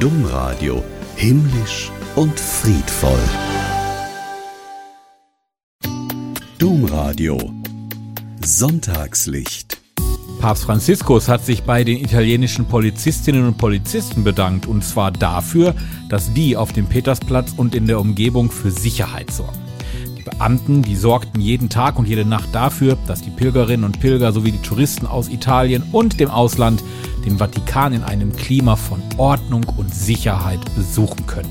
Domradio himmlisch und friedvoll. Domradio Sonntagslicht Papst Franziskus hat sich bei den italienischen Polizistinnen und Polizisten bedankt, und zwar dafür, dass die auf dem Petersplatz und in der Umgebung für Sicherheit sorgen. Beamten, die sorgten jeden Tag und jede Nacht dafür, dass die Pilgerinnen und Pilger sowie die Touristen aus Italien und dem Ausland den Vatikan in einem Klima von Ordnung und Sicherheit besuchen können.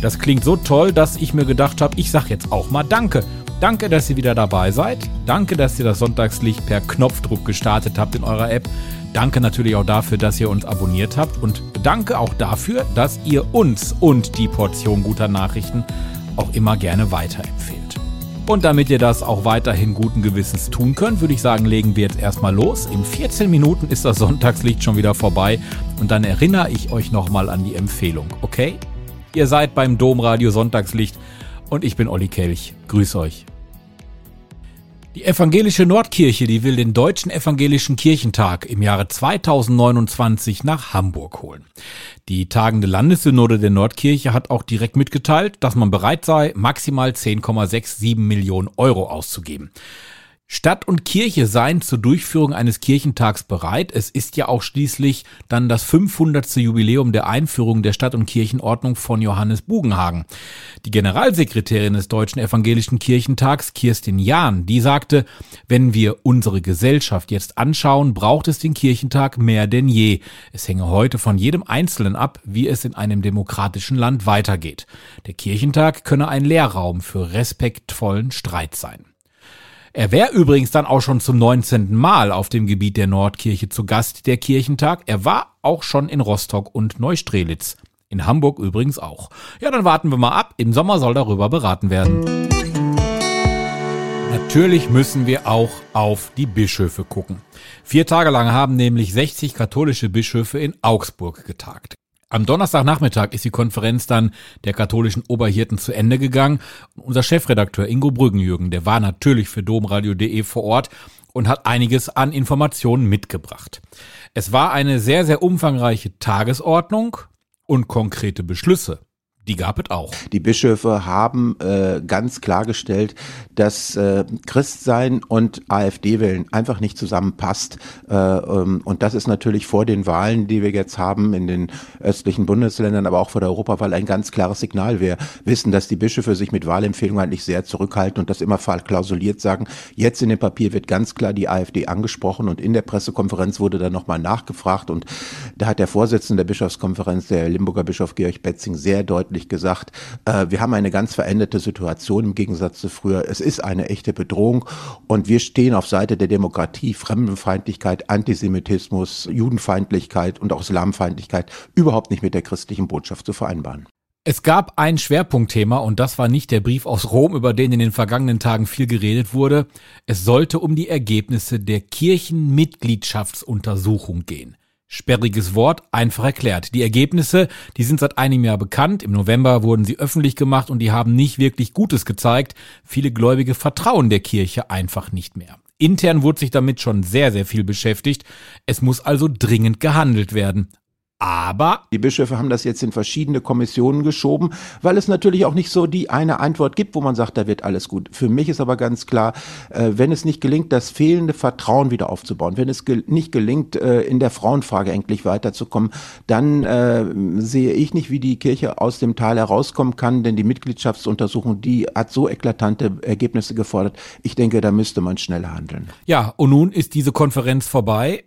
Das klingt so toll, dass ich mir gedacht habe, ich sag jetzt auch mal Danke Danke, dass ihr wieder dabei seid. Danke, dass ihr das Sonntagslicht per Knopfdruck gestartet habt in eurer App. Danke natürlich auch dafür, dass ihr uns abonniert habt. Und danke auch dafür, dass ihr uns und die Portion guter Nachrichten auch immer gerne weiterempfehlt. Und damit ihr das auch weiterhin guten Gewissens tun könnt, würde ich sagen, legen wir jetzt erstmal los. In 14 Minuten ist das Sonntagslicht schon wieder vorbei und dann erinnere ich euch nochmal an die Empfehlung, okay? Ihr seid beim Domradio Sonntagslicht und ich bin Olli Kelch. Grüß euch. Die evangelische Nordkirche, die will den Deutschen Evangelischen Kirchentag im Jahre 2029 nach Hamburg holen. Die tagende Landessynode der Nordkirche hat auch direkt mitgeteilt, dass man bereit sei, maximal 10,67 Millionen Euro auszugeben. Stadt und Kirche seien zur Durchführung eines Kirchentags bereit. Es ist ja auch schließlich dann das 500. Jubiläum der Einführung der Stadt- und Kirchenordnung von Johannes Bugenhagen. Die Generalsekretärin des Deutschen Evangelischen Kirchentags, Kirstin Jahn, die sagte, wenn wir unsere Gesellschaft jetzt anschauen, braucht es den Kirchentag mehr denn je. Es hänge heute von jedem Einzelnen ab, wie es in einem demokratischen Land weitergeht. Der Kirchentag könne ein Lehrraum für respektvollen Streit sein. Er wäre übrigens dann auch schon zum 19. Mal auf dem Gebiet der Nordkirche zu Gast, der Kirchentag. Er war auch schon in Rostock und Neustrelitz. In Hamburg übrigens auch. Ja, dann warten wir mal ab. Im Sommer soll darüber beraten werden. Natürlich müssen wir auch auf die Bischöfe gucken. Vier Tage lang haben nämlich 60 katholische Bischöfe in Augsburg getagt. Am Donnerstagnachmittag ist die Konferenz dann der katholischen Oberhirten zu Ende gegangen. Unser Chefredakteur Ingo Brüggenjürgen, der war natürlich für domradio.de vor Ort und hat einiges an Informationen mitgebracht. Es war eine sehr, sehr umfangreiche Tagesordnung und konkrete Beschlüsse. Die gab es auch. Die Bischöfe haben äh, ganz klargestellt, dass äh, Christsein und AfD-Wählen einfach nicht zusammenpasst. Äh, ähm, und das ist natürlich vor den Wahlen, die wir jetzt haben in den östlichen Bundesländern, aber auch vor der Europawahl ein ganz klares Signal. Wir wissen, dass die Bischöfe sich mit Wahlempfehlungen eigentlich sehr zurückhalten und das immer verklausuliert sagen. Jetzt in dem Papier wird ganz klar die AfD angesprochen und in der Pressekonferenz wurde dann nochmal nachgefragt und da hat der Vorsitzende der Bischofskonferenz, der Limburger Bischof Georg Betzing, sehr deutlich deutlich gesagt, äh, wir haben eine ganz veränderte Situation im Gegensatz zu früher. Es ist eine echte Bedrohung und wir stehen auf Seite der Demokratie, Fremdenfeindlichkeit, Antisemitismus, Judenfeindlichkeit und auch Islamfeindlichkeit überhaupt nicht mit der christlichen Botschaft zu vereinbaren. Es gab ein Schwerpunktthema und das war nicht der Brief aus Rom, über den in den vergangenen Tagen viel geredet wurde. Es sollte um die Ergebnisse der Kirchenmitgliedschaftsuntersuchung gehen. Sperriges Wort, einfach erklärt. Die Ergebnisse, die sind seit einem Jahr bekannt. Im November wurden sie öffentlich gemacht und die haben nicht wirklich Gutes gezeigt. Viele Gläubige vertrauen der Kirche einfach nicht mehr. Intern wurde sich damit schon sehr, sehr viel beschäftigt. Es muss also dringend gehandelt werden. Aber die Bischöfe haben das jetzt in verschiedene Kommissionen geschoben, weil es natürlich auch nicht so die eine Antwort gibt, wo man sagt, da wird alles gut. Für mich ist aber ganz klar, äh, wenn es nicht gelingt, das fehlende Vertrauen wieder aufzubauen, wenn es nicht gelingt, äh, in der Frauenfrage endlich weiterzukommen, dann äh, sehe ich nicht, wie die Kirche aus dem Tal herauskommen kann, denn die Mitgliedschaftsuntersuchung, die hat so eklatante Ergebnisse gefordert. Ich denke, da müsste man schneller handeln. Ja, und nun ist diese Konferenz vorbei.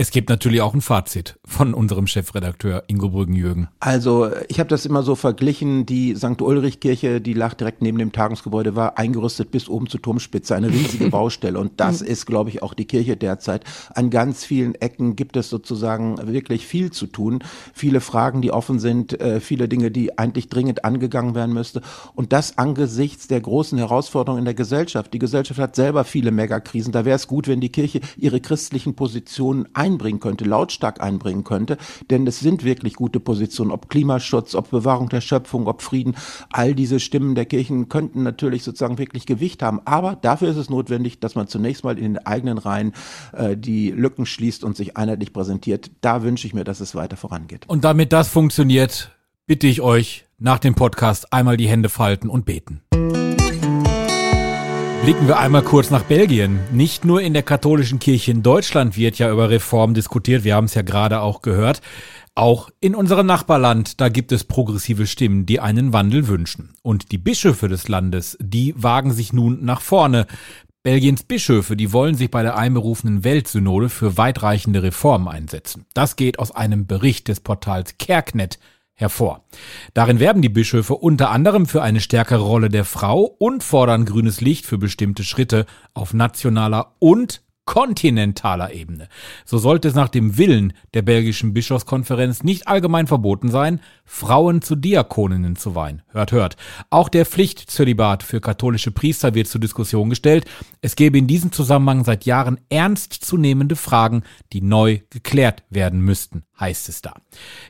Es gibt natürlich auch ein Fazit von unserem Chefredakteur Ingo Brüggenjürgen. Also ich habe das immer so verglichen, die St. Ulrich-Kirche, die lag direkt neben dem Tagungsgebäude, war eingerüstet bis oben zur Turmspitze, eine riesige Baustelle. Und das ist, glaube ich, auch die Kirche derzeit. An ganz vielen Ecken gibt es sozusagen wirklich viel zu tun. Viele Fragen, die offen sind, äh, viele Dinge, die eigentlich dringend angegangen werden müsste. Und das angesichts der großen Herausforderungen in der Gesellschaft. Die Gesellschaft hat selber viele Megakrisen. Da wäre es gut, wenn die Kirche ihre christlichen Positionen ein einbringen könnte, lautstark einbringen könnte. Denn es sind wirklich gute Positionen, ob Klimaschutz, ob Bewahrung der Schöpfung, ob Frieden. All diese Stimmen der Kirchen könnten natürlich sozusagen wirklich Gewicht haben. Aber dafür ist es notwendig, dass man zunächst mal in den eigenen Reihen äh, die Lücken schließt und sich einheitlich präsentiert. Da wünsche ich mir, dass es weiter vorangeht. Und damit das funktioniert, bitte ich euch, nach dem Podcast einmal die Hände falten und beten. Blicken wir einmal kurz nach Belgien. Nicht nur in der katholischen Kirche in Deutschland wird ja über Reform diskutiert, wir haben es ja gerade auch gehört. Auch in unserem Nachbarland, da gibt es progressive Stimmen, die einen Wandel wünschen. Und die Bischöfe des Landes, die wagen sich nun nach vorne. Belgiens Bischöfe, die wollen sich bei der einberufenen Weltsynode für weitreichende Reformen einsetzen. Das geht aus einem Bericht des Portals Kerknet hervor. Darin werben die Bischöfe unter anderem für eine stärkere Rolle der Frau und fordern grünes Licht für bestimmte Schritte auf nationaler und kontinentaler Ebene. So sollte es nach dem Willen der belgischen Bischofskonferenz nicht allgemein verboten sein, Frauen zu Diakoninnen zu weihen. Hört, hört. Auch der Pflichtzölibat für katholische Priester wird zur Diskussion gestellt. Es gäbe in diesem Zusammenhang seit Jahren ernstzunehmende Fragen, die neu geklärt werden müssten, heißt es da.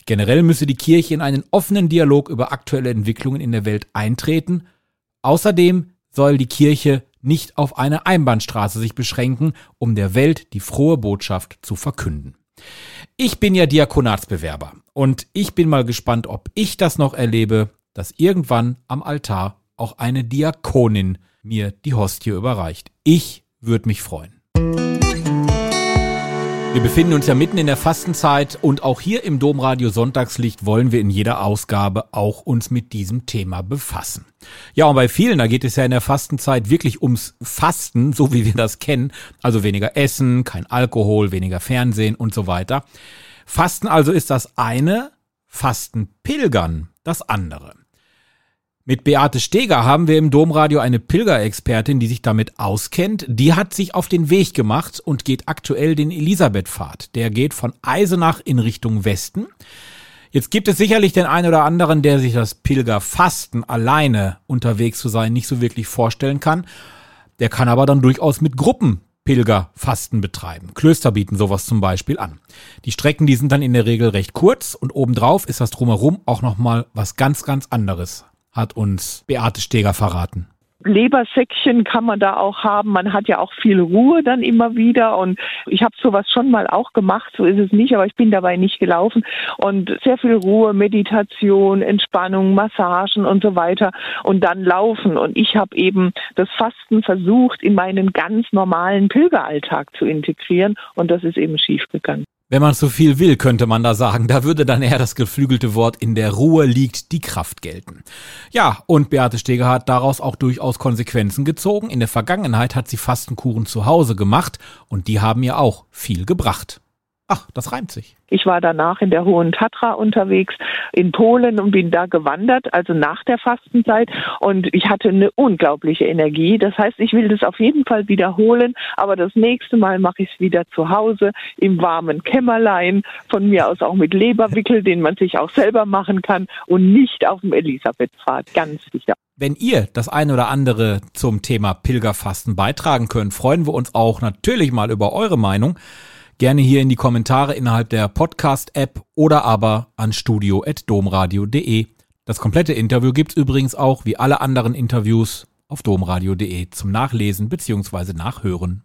Generell müsse die Kirche in einen offenen Dialog über aktuelle Entwicklungen in der Welt eintreten. Außerdem soll die Kirche nicht auf eine Einbahnstraße sich beschränken, um der Welt die frohe Botschaft zu verkünden. Ich bin ja Diakonatsbewerber und ich bin mal gespannt, ob ich das noch erlebe, dass irgendwann am Altar auch eine Diakonin mir die Hostie überreicht. Ich würde mich freuen. Wir befinden uns ja mitten in der Fastenzeit und auch hier im Domradio Sonntagslicht wollen wir in jeder Ausgabe auch uns mit diesem Thema befassen. Ja, und bei vielen, da geht es ja in der Fastenzeit wirklich ums Fasten, so wie wir das kennen. Also weniger Essen, kein Alkohol, weniger Fernsehen und so weiter. Fasten also ist das eine, Fasten pilgern das andere. Mit Beate Steger haben wir im Domradio eine Pilgerexpertin, die sich damit auskennt. Die hat sich auf den Weg gemacht und geht aktuell den Elisabethpfad. Der geht von Eisenach in Richtung Westen. Jetzt gibt es sicherlich den einen oder anderen, der sich das Pilgerfasten alleine unterwegs zu sein nicht so wirklich vorstellen kann. Der kann aber dann durchaus mit Gruppen Pilgerfasten betreiben. Klöster bieten sowas zum Beispiel an. Die Strecken, die sind dann in der Regel recht kurz und obendrauf ist das drumherum auch nochmal was ganz, ganz anderes hat uns Beate Steger verraten. Lebersäckchen kann man da auch haben. Man hat ja auch viel Ruhe dann immer wieder. Und ich habe sowas schon mal auch gemacht, so ist es nicht, aber ich bin dabei nicht gelaufen. Und sehr viel Ruhe, Meditation, Entspannung, Massagen und so weiter. Und dann laufen. Und ich habe eben das Fasten versucht, in meinen ganz normalen Pilgeralltag zu integrieren. Und das ist eben schiefgegangen. Wenn man zu viel will, könnte man da sagen, da würde dann eher das geflügelte Wort in der Ruhe liegt die Kraft gelten. Ja, und Beate Steger hat daraus auch durchaus Konsequenzen gezogen. In der Vergangenheit hat sie Fastenkuren zu Hause gemacht und die haben ihr auch viel gebracht. Ach, das reimt sich. Ich war danach in der Hohen Tatra unterwegs in Polen und bin da gewandert, also nach der Fastenzeit. Und ich hatte eine unglaubliche Energie. Das heißt, ich will das auf jeden Fall wiederholen, aber das nächste Mal mache ich es wieder zu Hause im warmen Kämmerlein, von mir aus auch mit Leberwickel, den man sich auch selber machen kann und nicht auf dem Elisabethpfad, ganz sicher. Wenn ihr das eine oder andere zum Thema Pilgerfasten beitragen könnt, freuen wir uns auch natürlich mal über eure Meinung gerne hier in die Kommentare innerhalb der Podcast-App oder aber an studio.domradio.de. Das komplette Interview gibt's übrigens auch, wie alle anderen Interviews, auf domradio.de zum Nachlesen bzw. Nachhören.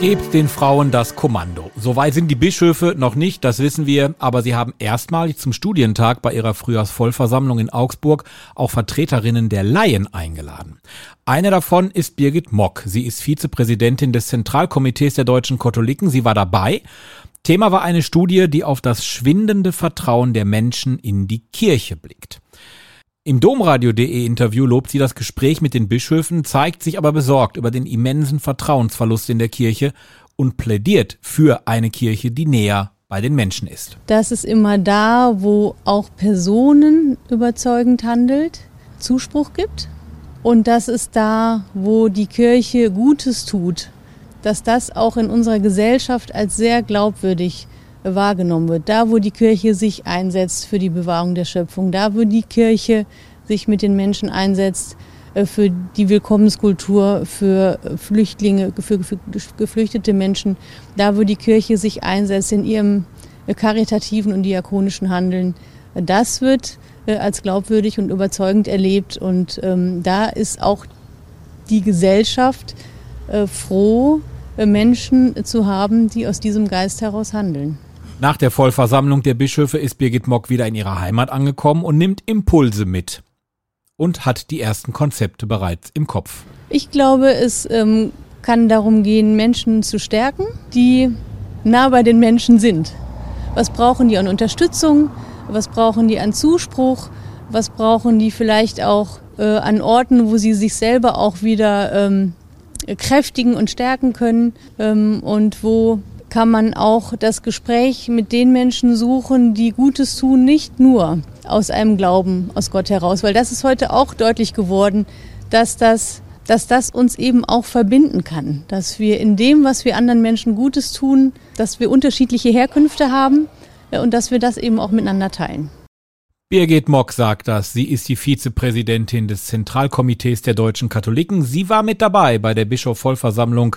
Gebt den Frauen das Kommando. Soweit sind die Bischöfe noch nicht, das wissen wir, aber sie haben erstmalig zum Studientag bei ihrer Frühjahrsvollversammlung in Augsburg auch Vertreterinnen der Laien eingeladen. Eine davon ist Birgit Mock. Sie ist Vizepräsidentin des Zentralkomitees der deutschen Katholiken. Sie war dabei. Thema war eine Studie, die auf das schwindende Vertrauen der Menschen in die Kirche blickt. Im Domradio.de Interview lobt sie das Gespräch mit den Bischöfen, zeigt sich aber besorgt über den immensen Vertrauensverlust in der Kirche und plädiert für eine Kirche, die näher bei den Menschen ist. Das ist immer da, wo auch Personen überzeugend handelt, Zuspruch gibt. Und das ist da, wo die Kirche Gutes tut, dass das auch in unserer Gesellschaft als sehr glaubwürdig wahrgenommen wird. Da, wo die Kirche sich einsetzt für die Bewahrung der Schöpfung, da, wo die Kirche sich mit den Menschen einsetzt äh, für die Willkommenskultur, für Flüchtlinge, für geflüchtete Menschen, da wo die Kirche sich einsetzt in ihrem karitativen und diakonischen Handeln. Das wird als glaubwürdig und überzeugend erlebt und ähm, da ist auch die Gesellschaft froh, Menschen zu haben, die aus diesem Geist heraus handeln. Nach der Vollversammlung der Bischöfe ist Birgit Mock wieder in ihrer Heimat angekommen und nimmt Impulse mit und hat die ersten Konzepte bereits im Kopf. Ich glaube, es ähm, kann darum gehen, Menschen zu stärken, die nah bei den Menschen sind. Was brauchen die an Unterstützung? Was brauchen die an Zuspruch? Was brauchen die vielleicht auch äh, an Orten, wo sie sich selber auch wieder ähm, kräftigen und stärken können ähm, und wo kann man auch das Gespräch mit den Menschen suchen, die Gutes tun, nicht nur aus einem Glauben aus Gott heraus, weil das ist heute auch deutlich geworden, dass das, dass das uns eben auch verbinden kann, dass wir in dem, was wir anderen Menschen Gutes tun, dass wir unterschiedliche Herkünfte haben äh, und dass wir das eben auch miteinander teilen. Birgit Mock sagt das. Sie ist die Vizepräsidentin des Zentralkomitees der deutschen Katholiken. Sie war mit dabei bei der Bischof-Vollversammlung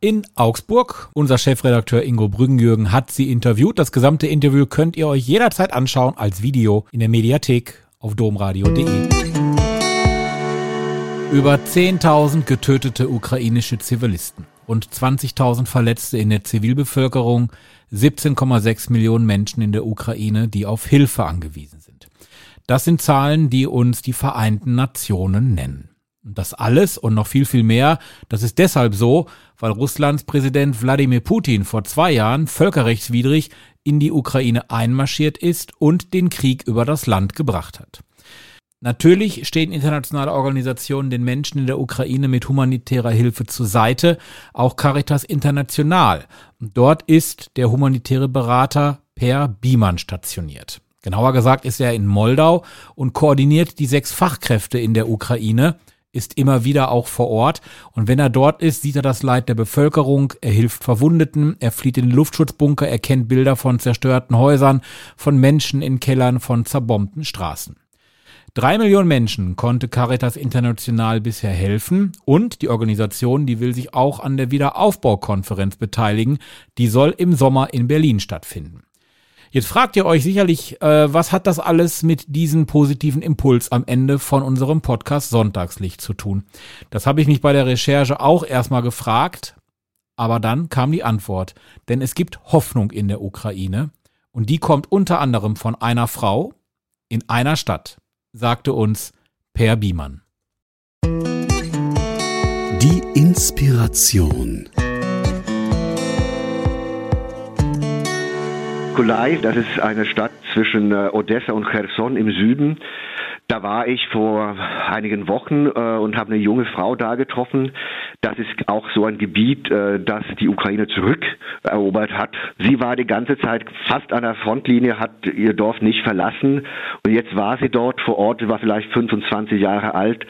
in Augsburg. Unser Chefredakteur Ingo Brüggenjürgen hat sie interviewt. Das gesamte Interview könnt ihr euch jederzeit anschauen als Video in der Mediathek auf domradio.de. Über 10.000 getötete ukrainische Zivilisten und 20.000 Verletzte in der Zivilbevölkerung, 17,6 Millionen Menschen in der Ukraine, die auf Hilfe angewiesen sind. Das sind Zahlen, die uns die Vereinten Nationen nennen. Das alles und noch viel, viel mehr, das ist deshalb so, weil Russlands Präsident Wladimir Putin vor zwei Jahren völkerrechtswidrig in die Ukraine einmarschiert ist und den Krieg über das Land gebracht hat. Natürlich stehen internationale Organisationen den Menschen in der Ukraine mit humanitärer Hilfe zur Seite, auch Caritas International. Dort ist der humanitäre Berater Per Biemann stationiert. Genauer gesagt ist er in Moldau und koordiniert die sechs Fachkräfte in der Ukraine, ist immer wieder auch vor Ort. Und wenn er dort ist, sieht er das Leid der Bevölkerung, er hilft Verwundeten, er flieht in den Luftschutzbunker, er kennt Bilder von zerstörten Häusern, von Menschen in Kellern, von zerbombten Straßen. Drei Millionen Menschen konnte Caritas International bisher helfen und die Organisation, die will sich auch an der Wiederaufbaukonferenz beteiligen. Die soll im Sommer in Berlin stattfinden. Jetzt fragt ihr euch sicherlich, äh, was hat das alles mit diesem positiven Impuls am Ende von unserem Podcast Sonntagslicht zu tun? Das habe ich mich bei der Recherche auch erstmal gefragt, aber dann kam die Antwort, denn es gibt Hoffnung in der Ukraine und die kommt unter anderem von einer Frau in einer Stadt, sagte uns Per Biemann. Die Inspiration. Mykolaiv, das ist eine Stadt zwischen äh, Odessa und Cherson im Süden. Da war ich vor einigen Wochen äh, und habe eine junge Frau da getroffen. Das ist auch so ein Gebiet, äh, das die Ukraine zurückerobert hat. Sie war die ganze Zeit fast an der Frontlinie, hat ihr Dorf nicht verlassen und jetzt war sie dort vor Ort, war vielleicht 25 Jahre alt,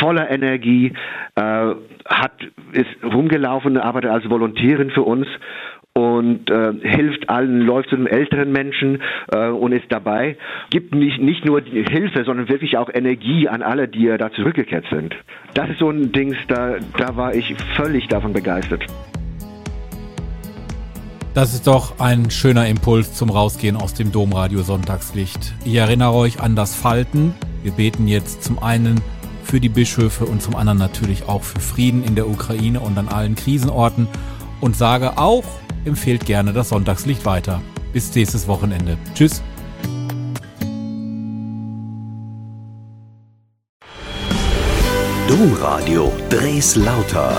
voller Energie, äh, hat ist rumgelaufen, arbeitet als Volontärin für uns und äh, hilft allen, läuft zu den älteren Menschen äh, und ist dabei. Gibt nicht, nicht nur Hilfe, sondern wirklich auch Energie an alle, die da zurückgekehrt sind. Das ist so ein Ding, da, da war ich völlig davon begeistert. Das ist doch ein schöner Impuls zum Rausgehen aus dem Domradio Sonntagslicht. Ich erinnere euch an das Falten. Wir beten jetzt zum einen für die Bischöfe und zum anderen natürlich auch für Frieden in der Ukraine und an allen Krisenorten und sage auch, empfehlt gerne das Sonntagslicht weiter. Bis nächstes Wochenende. Tschüss. Domradio Dres Lauter